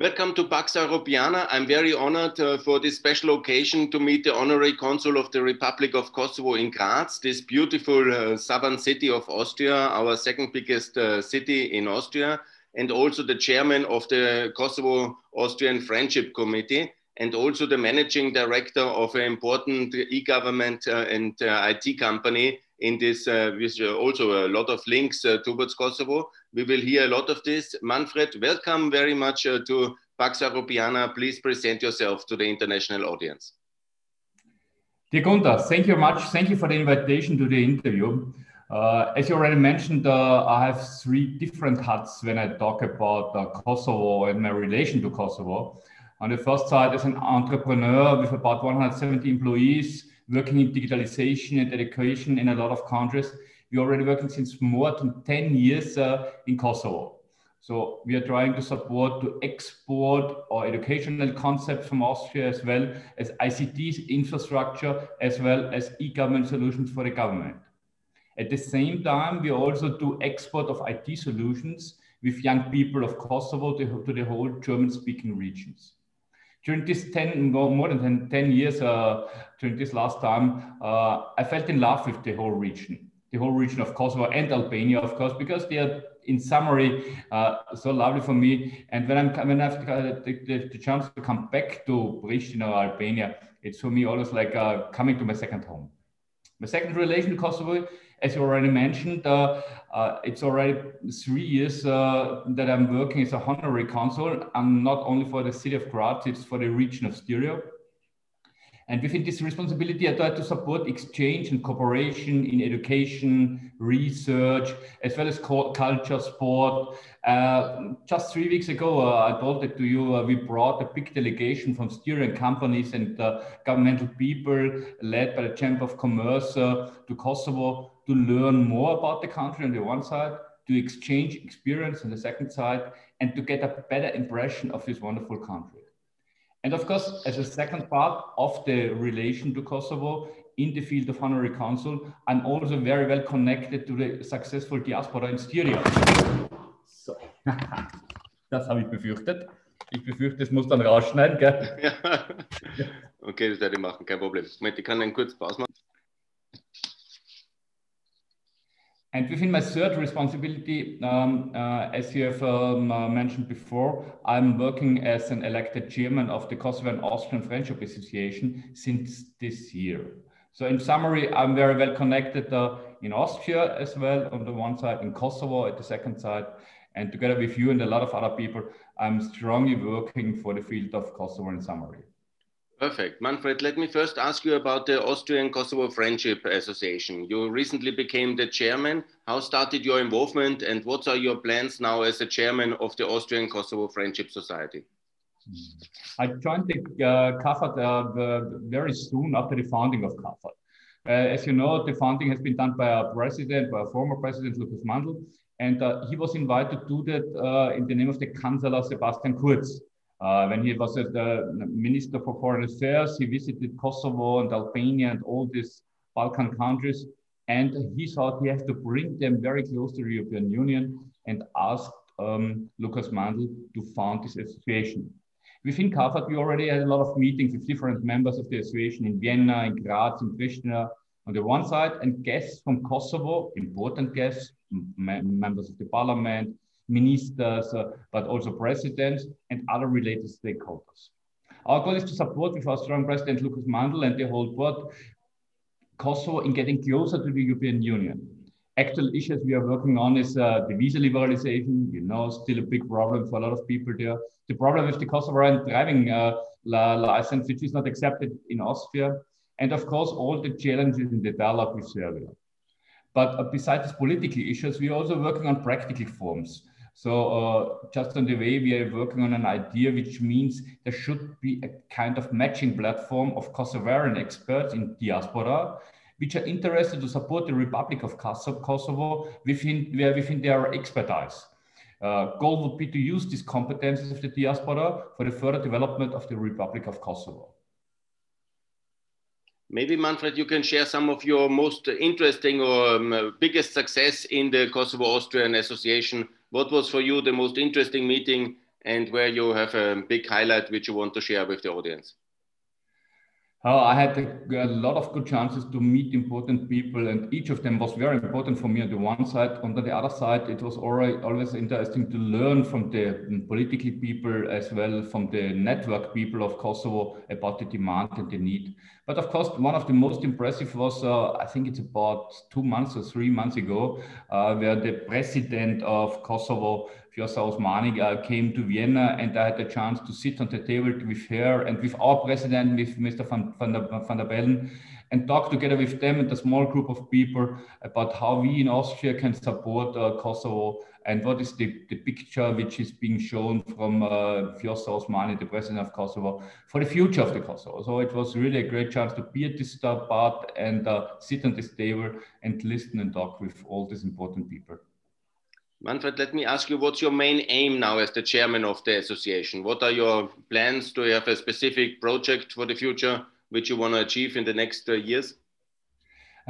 Welcome to Pax Europiana. I'm very honored uh, for this special occasion to meet the Honorary Consul of the Republic of Kosovo in Graz, this beautiful uh, southern city of Austria, our second biggest uh, city in Austria, and also the chairman of the Kosovo Austrian Friendship Committee, and also the managing director of an important e-government uh, and uh, IT company in this, uh, with also a lot of links towards Kosovo. We will hear a lot of this. Manfred, welcome very much uh, to Pax Europiana. Please present yourself to the international audience. Dear Gunther, thank you much. Thank you for the invitation to the interview. Uh, as you already mentioned, uh, I have three different hats when I talk about uh, Kosovo and my relation to Kosovo. On the first side, as an entrepreneur with about 170 employees working in digitalization and education in a lot of countries, we're already working since more than 10 years uh, in Kosovo. So we are trying to support to export our educational concepts from Austria as well as ICT infrastructure, as well as e-government solutions for the government. At the same time, we also do export of IT solutions with young people of Kosovo to, to the whole German-speaking regions. During this 10, more than 10, 10 years, uh, during this last time, uh, I felt in love with the whole region the whole region of Kosovo and Albania, of course, because they are, in summary, uh, so lovely for me. And when I'm when I have the, the, the, chance to come back to Pristina or Albania, it's for me always like uh, coming to my second home. My second relation to Kosovo, as you already mentioned, uh, uh it's already three years uh, that I'm working as a honorary consul. I'm not only for the city of Graz, it's for the region of Styria. And within this responsibility, I try to support exchange and cooperation in education, research, as well as culture, sport. Uh, just three weeks ago, uh, I told it to you, uh, we brought a big delegation from Styrian companies and uh, governmental people led by the Chamber of Commerce uh, to Kosovo to learn more about the country on the one side, to exchange experience on the second side, and to get a better impression of this wonderful country. And of course, as a second part of the relation to Kosovo in the field of honorary consul, I'm also very well connected to the successful diaspora in Styria. So. das habe ich befürchtet. Ich befürchte, es muss dann rausschneiden, gell? Ja. Okay, das werde ich machen, kein Problem. Moment, ich kann einen kurz Pause machen. And within my third responsibility, um, uh, as you have um, uh, mentioned before, I'm working as an elected chairman of the Kosovo and Austrian Friendship Association since this year. So in summary, I'm very well connected uh, in Austria as well on the one side, in Kosovo at the second side, and together with you and a lot of other people, I'm strongly working for the field of Kosovo in summary. Perfect. Manfred, let me first ask you about the Austrian Kosovo Friendship Association. You recently became the chairman. How started your involvement and what are your plans now as the chairman of the Austrian Kosovo Friendship Society? I joined the uh, CAFAT uh, very soon after the founding of CAFAT. Uh, as you know, the founding has been done by a president, by a former president, Lukas Mandl, and uh, he was invited to do that uh, in the name of the Chancellor Sebastian Kurz. Uh, when he was the Minister for Foreign Affairs, he visited Kosovo and Albania and all these Balkan countries. And he thought he has to bring them very close to the European Union and asked um, Lukas Mandl to found this association. Within CAFAT, we already had a lot of meetings with different members of the association in Vienna, in Graz, in Pristina on the one side, and guests from Kosovo, important guests, members of the parliament, ministers, uh, but also presidents and other related stakeholders. Our goal is to support with our strong president, Lukas Mandl and the whole board, Kosovo in getting closer to the European Union. Actual issues we are working on is uh, the visa liberalization, you know, still a big problem for a lot of people there. The problem with the Kosovo driving uh, license, which is not accepted in Austria. And of course, all the challenges in the dialogue with Serbia. But uh, besides political issues, we're also working on practical forms. So uh, just on the way, we are working on an idea, which means there should be a kind of matching platform of Kosovaran experts in diaspora, which are interested to support the Republic of Kosovo within, where within their expertise. Uh, goal would be to use these competences of the diaspora for the further development of the Republic of Kosovo. Maybe Manfred, you can share some of your most interesting or um, biggest success in the Kosovo Austrian Association what was for you the most interesting meeting and where you have a big highlight which you want to share with the audience? Oh, I had a, a, lot of good chances to meet important people, and each of them was very important for me on the one side. On the other side, it was always interesting to learn from the mm, political people as well from the network people of Kosovo about the demand and the need. But of course, one of the most impressive was, uh, I think it's about two months or three months ago, uh, where the president of Kosovo Vjosa Osmani uh, came to Vienna and I had the chance to sit on the table with her and with our president, with Mr. Van, van, der, van der Bellen, and talk together with them and a small group of people about how we in Austria can support uh, Kosovo and what is the, the picture which is being shown from uh, Osmani, the president of Kosovo, for the future of the Kosovo. So it was really a great chance to be at this part and uh, sit on this table and listen and talk with all these important people. Manfred, let me ask you, what's your main aim now as the chairman of the association? What are your plans? Do you have a specific project for the future which you want to achieve in the next uh, years?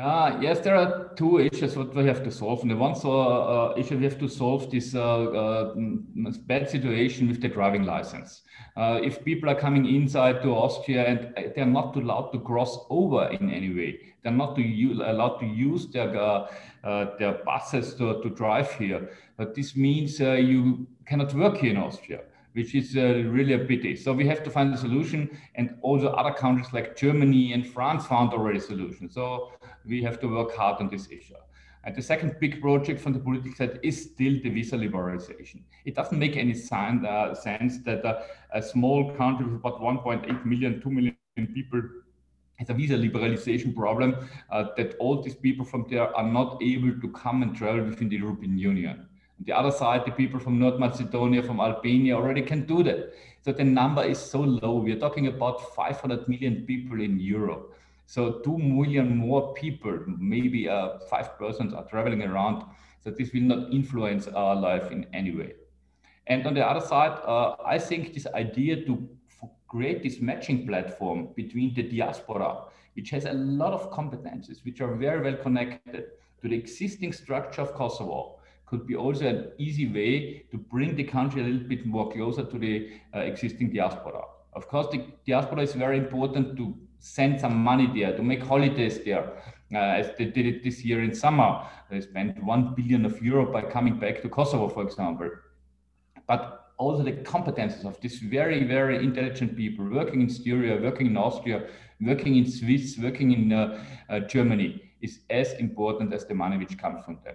Uh, yes, there are two issues what we have to solve. And the one so, uh, issue we have to solve this uh, uh bad situation with the driving license. Uh, if people are coming inside to Austria and they're not allowed to cross over in any way, they're not to allowed to use their uh, uh, their buses to, to drive here. But this means uh, you cannot work here in Austria, which is really a pity. So we have to find a solution. And also other countries like Germany and France found already solutions. So we have to work hard on this issue. And the second big project from the political side is still the visa liberalization. It doesn't make any sign, uh, sense that uh, a small country with about 1.8 million, 2 million people has a visa liberalization problem uh, that all these people from there are not able to come and travel within the European Union. On the other side, the people from North Macedonia, from Albania already can do that. So the number is so low. We're talking about 500 million people in Europe. So 2 million more people, maybe uh, 5% are traveling around. So this will not influence our life in any way. And on the other side, uh, I think this idea to create this matching platform between the diaspora, which has a lot of competences, which are very well connected to the existing structure of Kosovo, could be also an easy way to bring the country a little bit more closer to the uh, existing diaspora. Of course, the diaspora is very important to send some money there, to make holidays there, uh, as they did it this year in summer. They spent 1 billion of euro by coming back to Kosovo, for example. But also the competences of these very, very intelligent people working in Styria, working in Austria, working in Swiss, working in uh, uh, Germany is as important as the money which comes from them.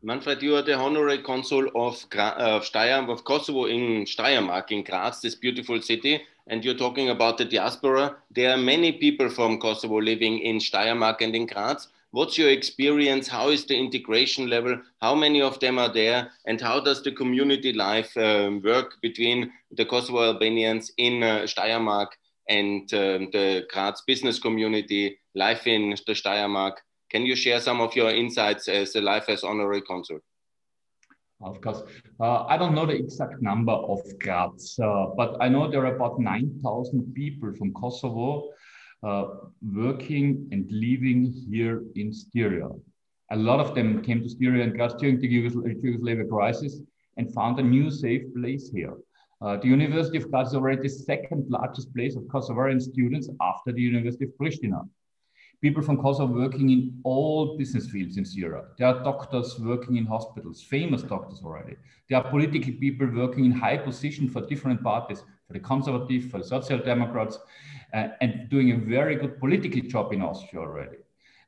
Manfred, you are the honorary consul of, uh, Steyr, of Kosovo in Steiermark, in Graz, this beautiful city, and you're talking about the diaspora. There are many people from Kosovo living in Steiermark and in Graz. What's your experience? How is the integration level? How many of them are there? And how does the community life um, work between the Kosovo Albanians in uh, Steiermark and um, the Graz business community, life in the Steiermark? Can you share some of your insights as a life as honorary consul? Of course. Uh, I don't know the exact number of Graz, uh, but I know there are about 9,000 people from Kosovo uh, working and living here in Styria. A lot of them came to Styria and got during the Yugoslavia crisis and found a new safe place here. Uh, the University of Graz is already the second largest place of Kosovarian students after the University of Pristina. People from Kosovo working in all business fields in Styria. There are doctors working in hospitals, famous doctors already. There are political people working in high position for different parties, for the conservative, for the social democrats uh, and doing a very good political job in Austria already.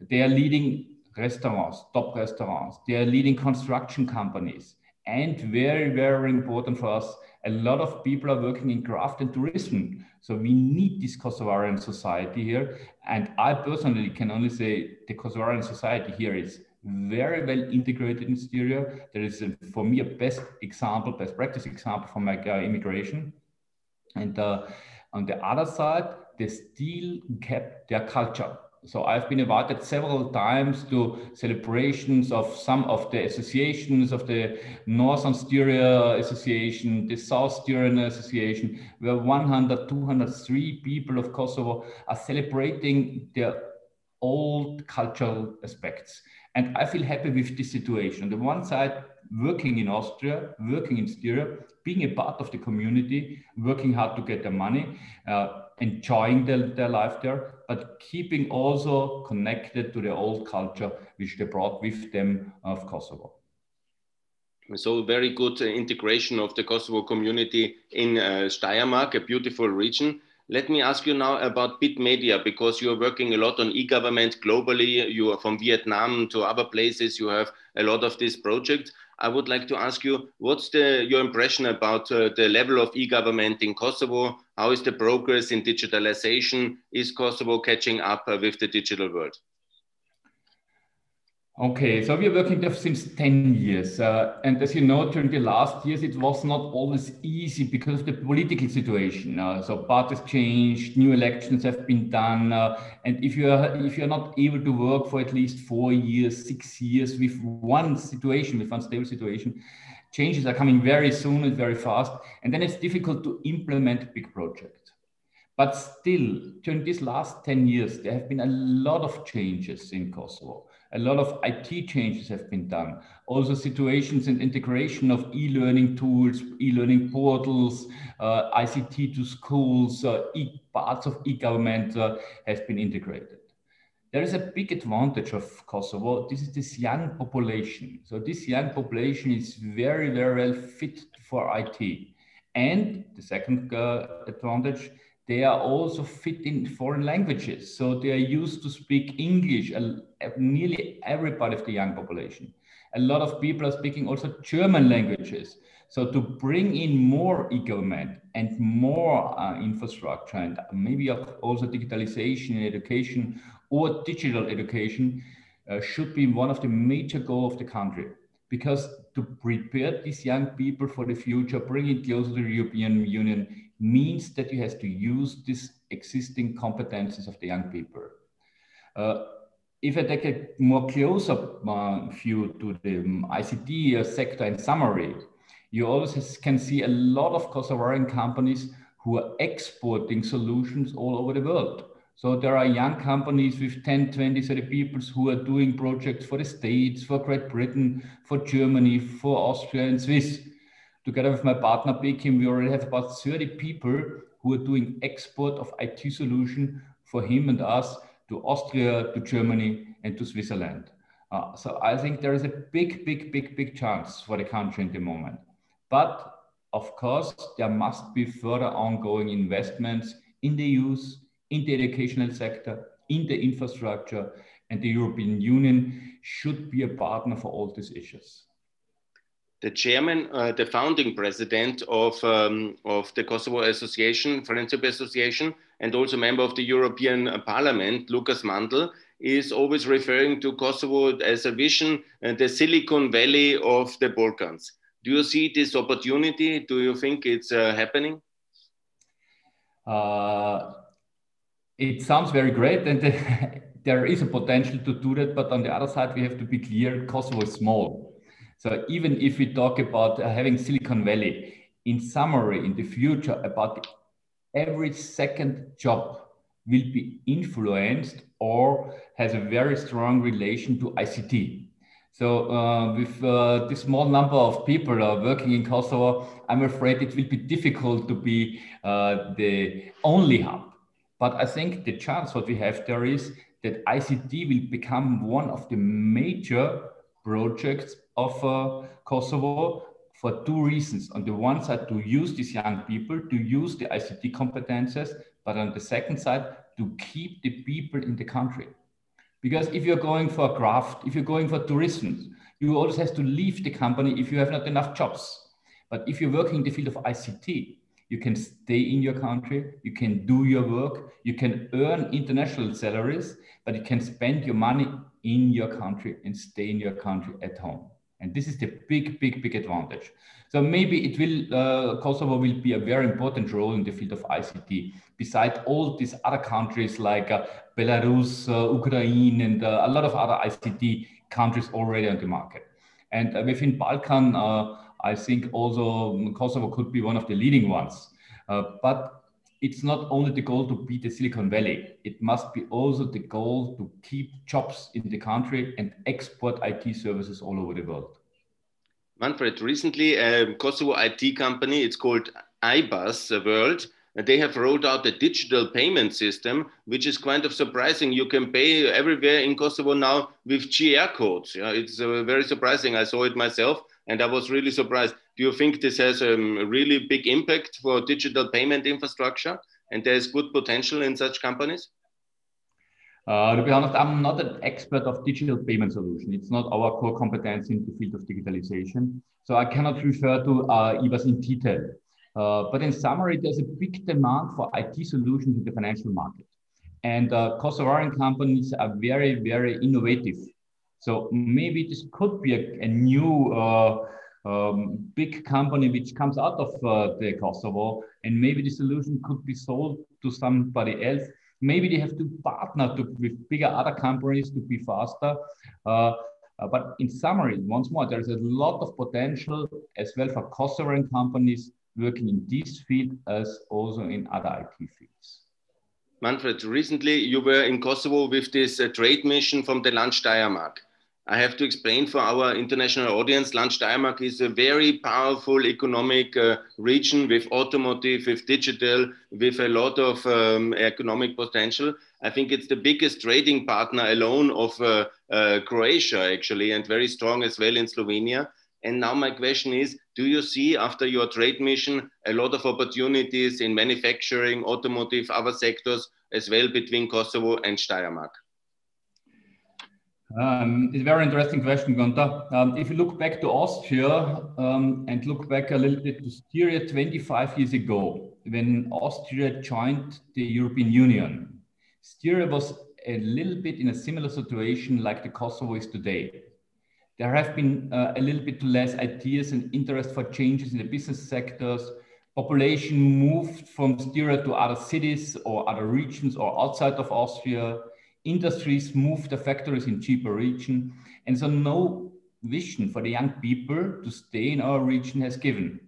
They are leading restaurants, top restaurants. They are leading construction companies. And very, very important for us, a lot of people are working in craft and tourism. So we need this Kosovarian society here. And I personally can only say the Kosovarian society here is very well integrated in Styria. There is, a, for me, a best example, best practice example from my uh, immigration. And uh, on the other side, they still kept their culture. So I've been invited several times to celebrations of some of the associations of the Northern Styria Association, the South Styrian Association, where 100, 203 people of Kosovo are celebrating their old cultural aspects. And I feel happy with this situation. On the one side, working in Austria, working in Styria, being a part of the community, working hard to get the money, uh, enjoying their, their life there, but keeping also connected to the old culture which they brought with them of Kosovo. So very good integration of the Kosovo community in uh, Steiermark, a beautiful region. Let me ask you now about Bit Media because you are working a lot on e-government globally. You are from Vietnam to other places. You have a lot of these projects. I would like to ask you, what's the, your impression about uh, the level of e-government in Kosovo? How is the progress in digitalization? Is Kosovo catching up uh, with the digital world? Okay, so we're working there since 10 years. Uh, and as you know, during the last years, it was not always easy because of the political situation. Uh, so parties changed, new elections have been done. Uh, and if you are if you're not able to work for at least four years, six years with one situation, with one stable situation, changes are coming very soon and very fast. And then it's difficult to implement big projects. But still, during these last 10 years, there have been a lot of changes in Kosovo a lot of IT changes have been done. Also situations and integration of e-learning tools, e-learning portals, uh, ICT to schools, uh, e parts of e-government uh, have been integrated. There is a big advantage of Kosovo. This is this young population. So this young population is very, very well fit for IT. And the second uh, advantage, they are also fit in foreign languages. So they are used to speak English, uh, nearly everybody of the young population. A lot of people are speaking also German languages. So to bring in more e-government and more uh, infrastructure and maybe also digitalization in education or digital education uh, should be one of the major goals of the country. Because to prepare these young people for the future, bring it closer to the European Union, means that you have to use these existing competences of the young people. Uh, if I take a more close-up uh, view to the um, ICT uh, sector in summary, you also can see a lot of Kosovarian companies who are exporting solutions all over the world. So there are young companies with 10, 20, 30 people who are doing projects for the States, for Great Britain, for Germany, for Austria and Swiss together with my partner Bekim, we already have about 30 people who are doing export of IT solution for him and us to Austria, to Germany, and to Switzerland. Uh, so I think there is a big, big, big, big chance for the country in the moment. But of course, there must be further ongoing investments in the youth, in the educational sector, in the infrastructure, and the European Union should be a partner for all these issues the chairman, uh, the founding president of, um, of the Kosovo Association, Friendship Association, and also member of the European Parliament, Lukas Mandl, is always referring to Kosovo as a vision, uh, the Silicon Valley of the Balkans. Do you see this opportunity? Do you think it's uh, happening? Uh, it sounds very great, and there is a potential to do that. But on the other side, we have to be clear: Kosovo is small so even if we talk about uh, having Silicon Valley, in summary, in the future, about every second job will be influenced or has a very strong relation to ICT. So uh, with uh, this small number of people uh, working in Kosovo, I'm afraid it will be difficult to be uh, the only hub. But I think the chance what we have there is that ICT will become one of the major projects of uh, Kosovo for two reasons. On the one side, to use these young people, to use the ICT competences, but on the second side, to keep the people in the country. Because if you're going for craft, if you're going for tourism, you always have to leave the company if you have not enough jobs. But if you're working in the field of ICT, you can stay in your country, you can do your work, you can earn international salaries, but you can spend your money in your country and stay in your country at home. And this is the big, big, big advantage. So maybe it will, uh, Kosovo will be a very important role in the field of ICT, beside all these other countries like uh, Belarus, uh, Ukraine, and uh, a lot of other ICT countries already on the market. And uh, within Balkan, uh, I think also Kosovo could be one of the leading ones. but it's not only the goal to beat the Silicon Valley, it must be also the goal to keep jobs in the country and export IT services all over the world. Manfred, recently a Kosovo IT company, it's called iBus World, they have rolled out a digital payment system, which is kind of surprising. You can pay everywhere in Kosovo now with QR codes. Yeah, it's uh, very surprising. I saw it myself and I was really surprised. Do you think this has a really big impact for digital payment infrastructure and there's good potential in such companies? Uh, to be honest, I'm not an expert of digital payment solution. It's not our core competence in the field of digitalization. So I cannot refer to uh, IBAS in detail. Uh, but in summary, there's a big demand for IT solutions in the financial market. And uh, Kosovar companies are very, very innovative. So maybe this could be a, a new uh, um, big company which comes out of uh, the Kosovo, and maybe the solution could be sold to somebody else. Maybe they have to partner to, with bigger other companies to be faster. Uh, uh, but in summary, once more, there's a lot of potential as well for Kosovar companies working in this field as also in other IT fields. Manfred, recently you were in Kosovo with this uh, trade mission from the Land Steiermark. I have to explain for our international audience, Land Steiermark is a very powerful economic uh, region with automotive, with digital, with a lot of um, economic potential. I think it's the biggest trading partner alone of uh, uh, Croatia, actually, and very strong as well in Slovenia. And now my question is, do you see after your trade mission a lot of opportunities in manufacturing, automotive, other sectors as well between Kosovo and Steiermark? Um, it's a very interesting question, Gunther. Um, if you look back to Austria um, and look back a little bit to Styria 25 years ago, when Austria joined the European Union, Styria was a little bit in a similar situation like the Kosovo is today there have been uh, a little bit less ideas and interest for changes in the business sectors. Population moved from Styria to other cities or other regions or outside of Austria. Industries moved the factories in cheaper region. And so no vision for the young people to stay in our region has given.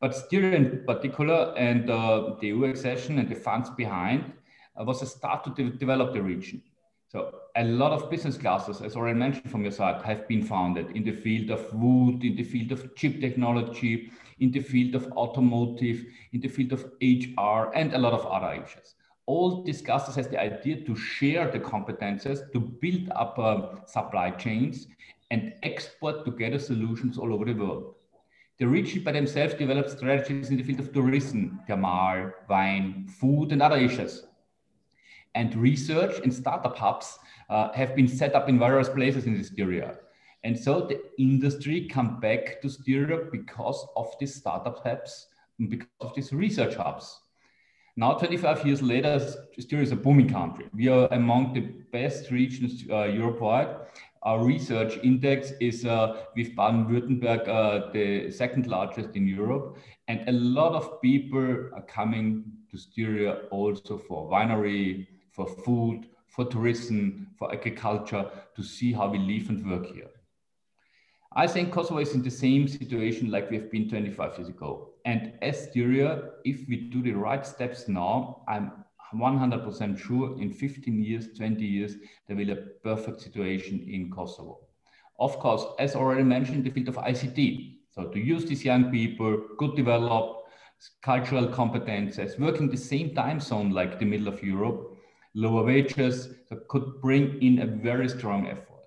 But Styria in particular and uh, the EU accession and the funds behind uh, was a start to de develop the region. So a lot of business classes, as already mentioned from your side, have been founded in the field of wood, in the field of chip technology, in the field of automotive, in the field of HR, and a lot of other areas. All discusses has the idea to share the competences, to build up uh, supply chains, and export together solutions all over the world. The region by themselves developed strategies in the field of tourism, thermal, wine, food, and other issues and research and startup hubs uh, have been set up in various places in this area. And so the industry come back to Styria because of these startup hubs, because of these research hubs. Now, 25 years later, Styria is a booming country. We are among the best regions uh, Europe-wide. Our research index is uh, with Baden-Württemberg uh, the second largest in Europe. And a lot of people are coming to Styria also for winery, for food, for tourism, for agriculture, to see how we live and work here. I think Kosovo is in the same situation like we have been 25 years ago. And as Styria, if we do the right steps now, I'm 100% sure in 15 years, 20 years, there will be a perfect situation in Kosovo. Of course, as already mentioned, the field of ICT. So to use these young people, good developed cultural competences, working the same time zone like the middle of Europe, lower wages, could bring in a very strong effort.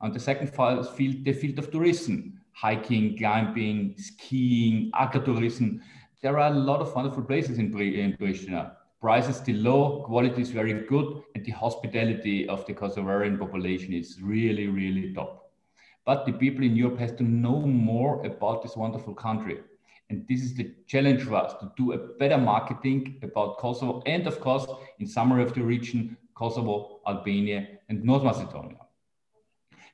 And the second field, the field of tourism, hiking, climbing, skiing, agritourism. There are a lot of wonderful places in, in Pristina. Prices still low, quality is very good, and the hospitality of the Kosovarian population is really, really top. But the people in Europe has to know more about this wonderful country. And this is the challenge for us to do a better marketing about Kosovo and, of course, in summary of the region, Kosovo, Albania, and North Macedonia.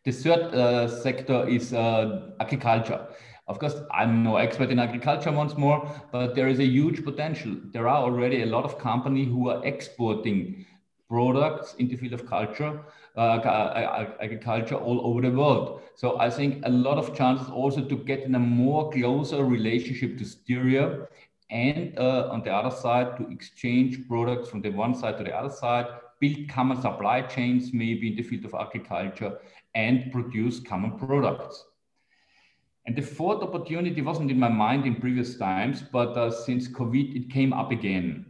The third uh, sector is uh, agriculture. Of course, I'm no expert in agriculture once more, but there is a huge potential. There are already a lot of companies who are exporting products in the field of culture, uh, agriculture all over the world. So I think a lot of chances also to get in a more closer relationship to Styria and uh, on the other side to exchange products from the one side to the other side, build common supply chains, maybe in the field of agriculture and produce common products. And the fourth opportunity wasn't in my mind in previous times, but uh, since COVID, it came up again.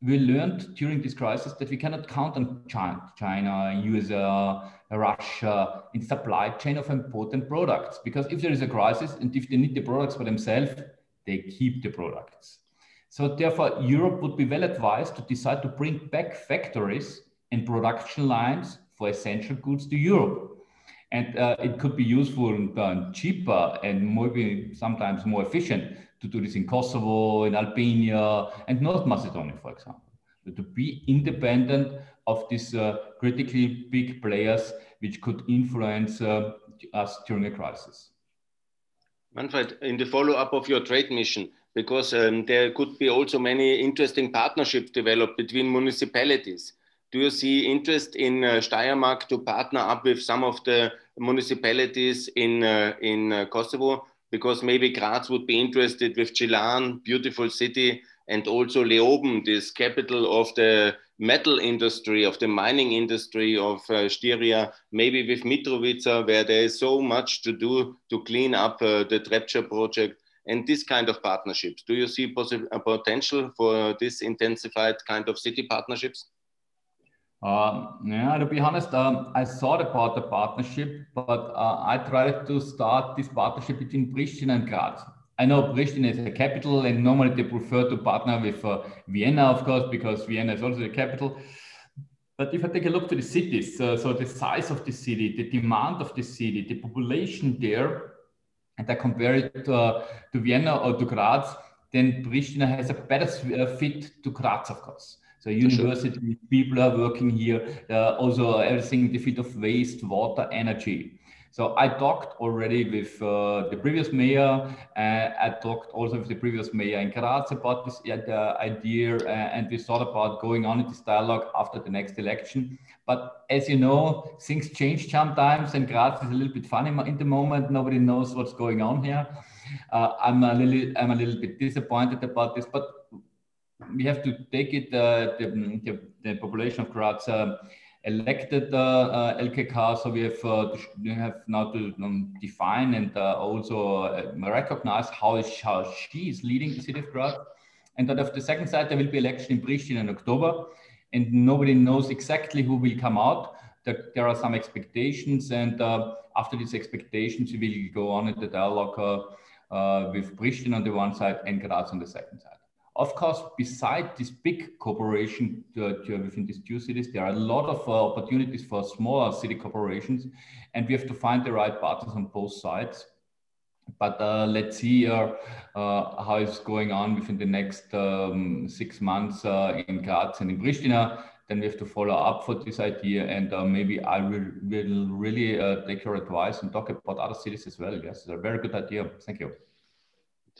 We learned during this crisis that we cannot count on China, USA, Russia in supply chain of important products. Because if there is a crisis and if they need the products for themselves, they keep the products. So therefore, Europe would be well advised to decide to bring back factories and production lines for essential goods to Europe. And uh, it could be useful and cheaper and maybe sometimes more efficient to do this in Kosovo, in Albania, and North Macedonia, for example. So to be independent of these uh, critically big players which could influence uh, us during a crisis. Manfred, in the follow-up of your trade mission, because um, there could be also many interesting partnerships developed between municipalities. Do you see interest in uh, Steiermark to partner up with some of the municipalities in, uh, in uh, Kosovo? Because maybe Graz would be interested with Gjilan, beautiful city, and also Leoben, this capital of the metal industry, of the mining industry of uh, Styria, maybe with Mitrovica, where there is so much to do to clean up uh, the Trepča project and this kind of partnerships. Do you see a potential for this intensified kind of city partnerships? Um, yeah, to be honest, um, I thought about the partnership, but uh, I tried to start this partnership between Pristina and Graz. I know Pristina is a capital, and normally they prefer to partner with uh, Vienna, of course, because Vienna is also the capital. But if I take a look to the cities, uh, so the size of the city, the demand of the city, the population there, and I compare it to, uh, to Vienna or to Graz, then Pristina has a better uh, fit to Graz, of course. So university sure. people are working here. Uh, also everything in the field of waste, water, energy. So I talked already with uh, the previous mayor. Uh, I talked also with the previous mayor in Graz about this uh, idea, uh, and we thought about going on in this dialogue after the next election. But as you know, things change sometimes, and Graz is a little bit funny in the moment. Nobody knows what's going on here. Uh, I'm a little, I'm a little bit disappointed about this, but we have to take it, uh, the, the, the, population of Graz uh, elected uh, Elke Kahr, so we have, we have now to um, define and also recognize how, is, how she is leading the city of Graz. And on the second side, there will be election in Pristina in October, and nobody knows exactly who will come out. There, there are some expectations, and uh, after these expectations, we will go on in the dialogue uh, uh, with Pristina on the one side and Graz on the second side. Of course, beside this big cooperation within these two cities, there are a lot of uh, opportunities for smaller city corporations, and we have to find the right partners on both sides. But uh, let's see uh, uh how it's going on within the next um, six months uh, in Graz and in Pristina. Then we have to follow up for this idea, and uh, maybe I will, will really take your advice and talk about other cities as well. Yes, it's a very good idea. Thank you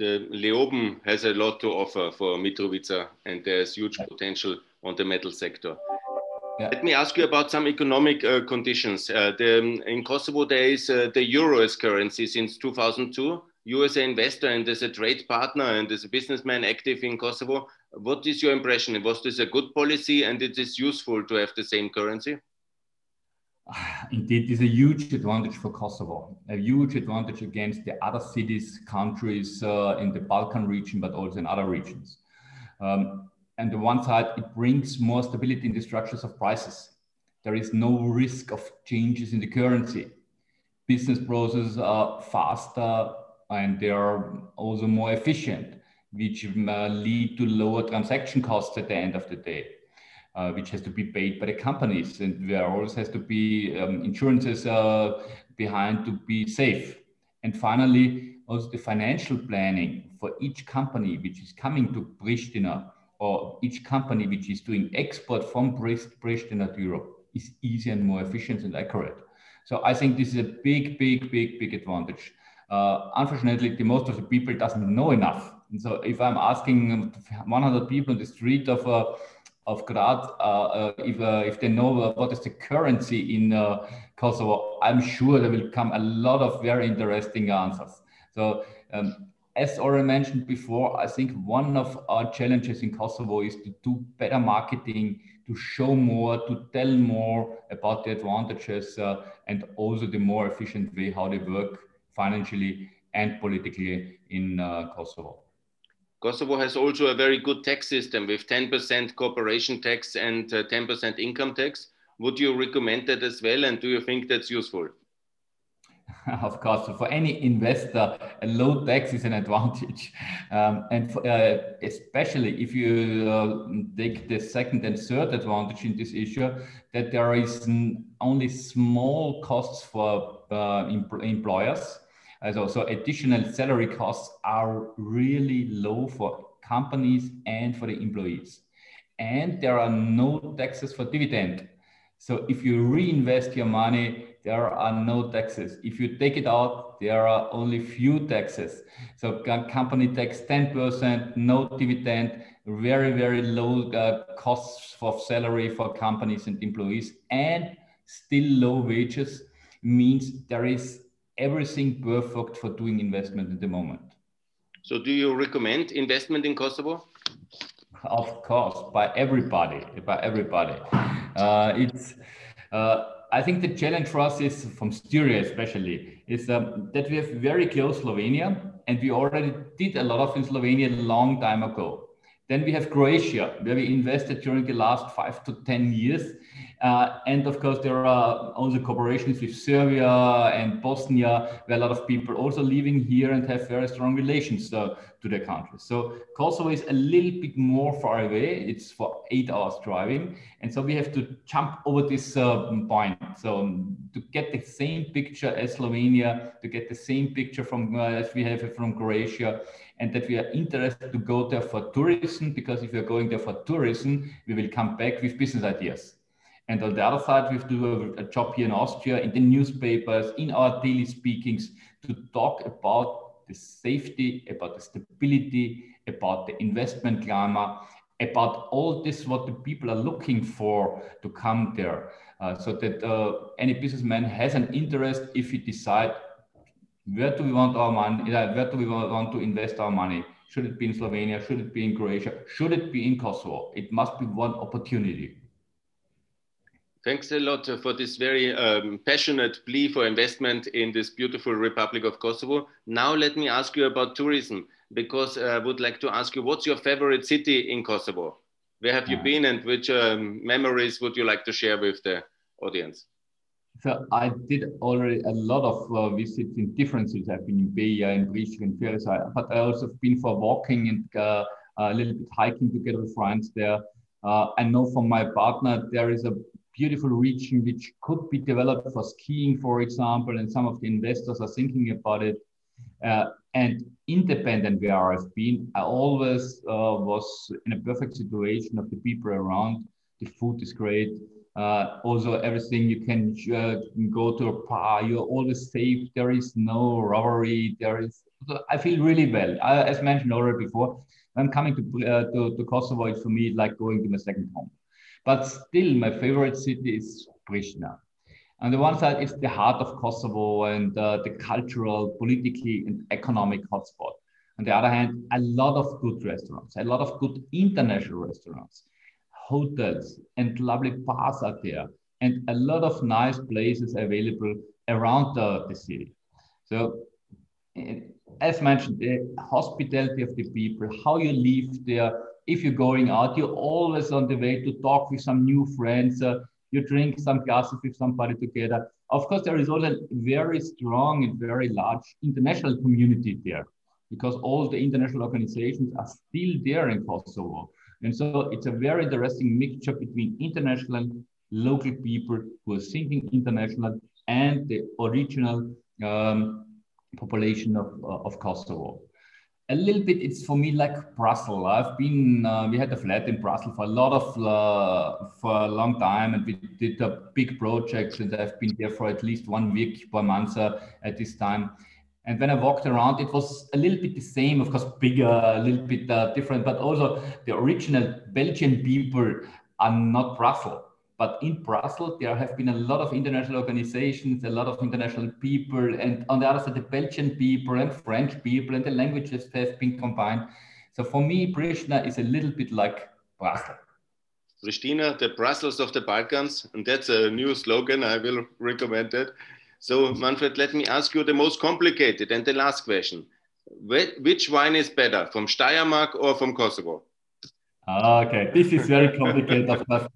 Leoben has a lot to offer for Mitrovica, and there's huge potential on the metal sector. Yeah. Let me ask you about some economic uh, conditions. Uh, the, in Kosovo, there is uh, the euro as currency since 2002. You, as an investor and as a trade partner and as a businessman active in Kosovo, what is your impression? Was this a good policy and it is useful to have the same currency? Indeed, is a huge advantage for Kosovo, a huge advantage against the other cities, countries uh, in the Balkan region, but also in other regions. Um, and the one side, it brings more stability in the structures of prices. There is no risk of changes in the currency. Business processes are faster and they are also more efficient, which uh, lead to lower transaction costs at the end of the day uh, which has to be paid by the companies. And there always has to be um, insurances uh, behind to be safe. And finally, also the financial planning for each company which is coming to Pristina or each company which is doing export from Pristina to Europe is easier and more efficient and accurate. So I think this is a big, big, big, big advantage. Uh, unfortunately, the most of the people doesn't know enough. And so if I'm asking 100 people on the street of uh, of Graz, uh, uh, if, uh, if they know what is the currency in Kosovo, I'm sure there will come a lot of very interesting answers. So um, as already mentioned before, I think one of our challenges in Kosovo is to do better marketing, to show more, to tell more about the advantages, uh, and also the more efficient way how they work financially and politically in uh, Kosovo. Kosovo has also a very good tax system with 10% corporation tax and 10% uh, income tax. Would you recommend that as well? And do you think that's useful? of course, for any investor, a low tax is an advantage. Um, and for, uh, especially if you uh, take the second and third advantage in this issue, that there is only small costs for uh, employers. Also, so additional salary costs are really low for companies and for the employees. And there are no taxes for dividend. So if you reinvest your money, there are no taxes. If you take it out, there are only few taxes. So company tax 10%, no dividend, very, very low uh, costs for salary for companies and employees, and still low wages means there is everything perfect for doing investment at the moment. So do you recommend investment in Kosovo? Of course, by everybody, by everybody. Uh, it's uh, I think the challenge for us is from Styria especially is um, that we have very close Slovenia and we already did a lot of in Slovenia a long time ago. Then we have Croatia where we invested during the last five to 10 years. Uh, and of course, there are also cooperations with Serbia and Bosnia, where a lot of people also living here and have very strong relations. Uh, to their countries. So Kosovo is a little bit more far away. It's for eight hours driving. And so we have to jump over this uh, point. So um, to get the same picture as Slovenia, to get the same picture from uh, as we have from Croatia, and that we are interested to go there for tourism, because if we are going there for tourism, we will come back with business ideas. And on the other side, we have to do a, a job here in Austria, in the newspapers, in our daily speakings, to talk about the safety, about the stability, about the investment climate, about all this what the people are looking for to come there. Uh, so that uh, any businessman has an interest if he decide where do we want our money, where do we want to invest our money? Should it be in Slovenia? Should it be in Croatia? Should it be in Kosovo? It must be one opportunity. Thanks a lot for this very um, passionate plea for investment in this beautiful Republic of Kosovo. Now let me ask you about tourism, because uh, I would like to ask you, what's your favorite city in Kosovo? Where have you been and which um, memories would you like to share with the audience? So I did already a lot of uh, visits in different cities. I've been in Peja, in Prishtina, in Fieraćarje, but I also have been for walking and uh, a little bit hiking together with friends there. Uh, I know from my partner there is a beautiful region which could be developed for skiing, for example, and some of the investors are thinking about it. Uh, and independent where I've been, I always uh, was in a perfect situation of the people around. The food is great. Uh, also, everything you can go to a bar, you're always safe. There is no robbery. There is. I feel really well. I, as mentioned already before, I'm coming to, uh, to, to Kosovo. It's for me like going to my second home. But still, my favorite city is Pristina. On the one side, it's the heart of Kosovo and uh, the cultural, politically, and economic hotspot. On the other hand, a lot of good restaurants, a lot of good international restaurants, hotels, and lovely bars are there, and a lot of nice places available around the, the city. So, eh, as mentioned, the hospitality of the people, how you live there, if you're going out, you're always on the way to talk with some new friends. Uh, you drink some glasses with somebody together. Of course, there is also a very strong and very large international community there because all the international organizations are still there in Kosovo. And so it's a very interesting mixture between international, local people who are thinking international and the original um, population of, uh, of Kosovo a little bit it's for me like brussels. I've been uh, we had a flat in brussels for a lot of uh, for a long time and we did a big project and i've been there for at least one week per month uh, at this time. And when i walked around it was a little bit the same of course bigger a little bit uh, different but also the original belgian people are not brussels but in Brussels, there have been a lot of international organizations, a lot of international people, and on the other side, the Belgian people and French people, and the languages have been combined. So for me, Pristina is a little bit like Brussels. Pristina, the Brussels of the Balkans, and that's a new slogan. I will recommend it. So, Manfred, let me ask you the most complicated and the last question. Which wine is better, from Steiermark or from Kosovo? Okay, this is very complicated, of course.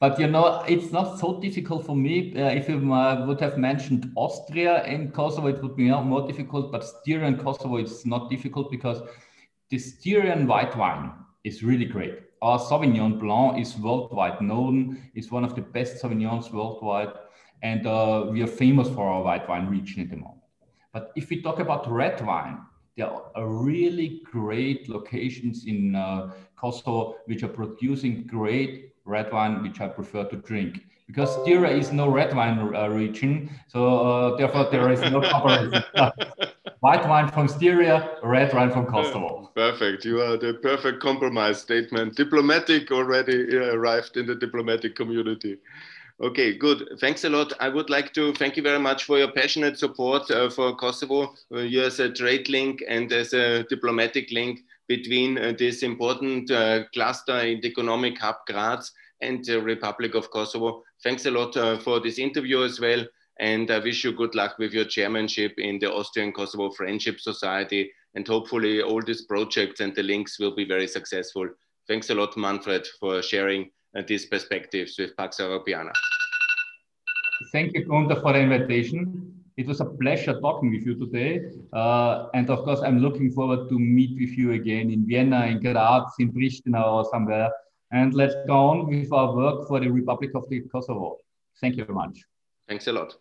But you know, it's not so difficult for me. Uh, if you uh, would have mentioned Austria and Kosovo, it would be more difficult. But Styria and Kosovo, it's not difficult because the Styrian white wine is really great. Our Sauvignon Blanc is worldwide known. It's one of the best Sauvignons worldwide, and uh, we are famous for our white wine region at the moment. But if we talk about red wine, there are really great locations in uh, Kosovo which are producing great red wine, which I prefer to drink. Because Styria is no red wine uh, region, so uh, therefore there is no comparison. White wine from Styria, red wine from Kosovo. Perfect. You are the perfect compromise statement. Diplomatic already uh, arrived in the diplomatic community. Okay, good. Thanks a lot. I would like to thank you very much for your passionate support uh, for Kosovo. Uh, you as a trade link and as a diplomatic link between uh, this important uh, cluster in the economic hub Graz and the Republic of Kosovo. Thanks a lot uh, for this interview as well. And I wish you good luck with your chairmanship in the Austrian Kosovo Friendship Society. And hopefully, all these projects and the links will be very successful. Thanks a lot, Manfred, for sharing these perspectives with Pax Europiana. Thank you, Gunther, for the invitation. It was a pleasure talking with you today. Uh, and of course, I'm looking forward to meet with you again in Vienna, in Graz, in Pristina, or somewhere. And let's go on with our work for the Republic of the Kosovo. Thank you very much. Thanks a lot.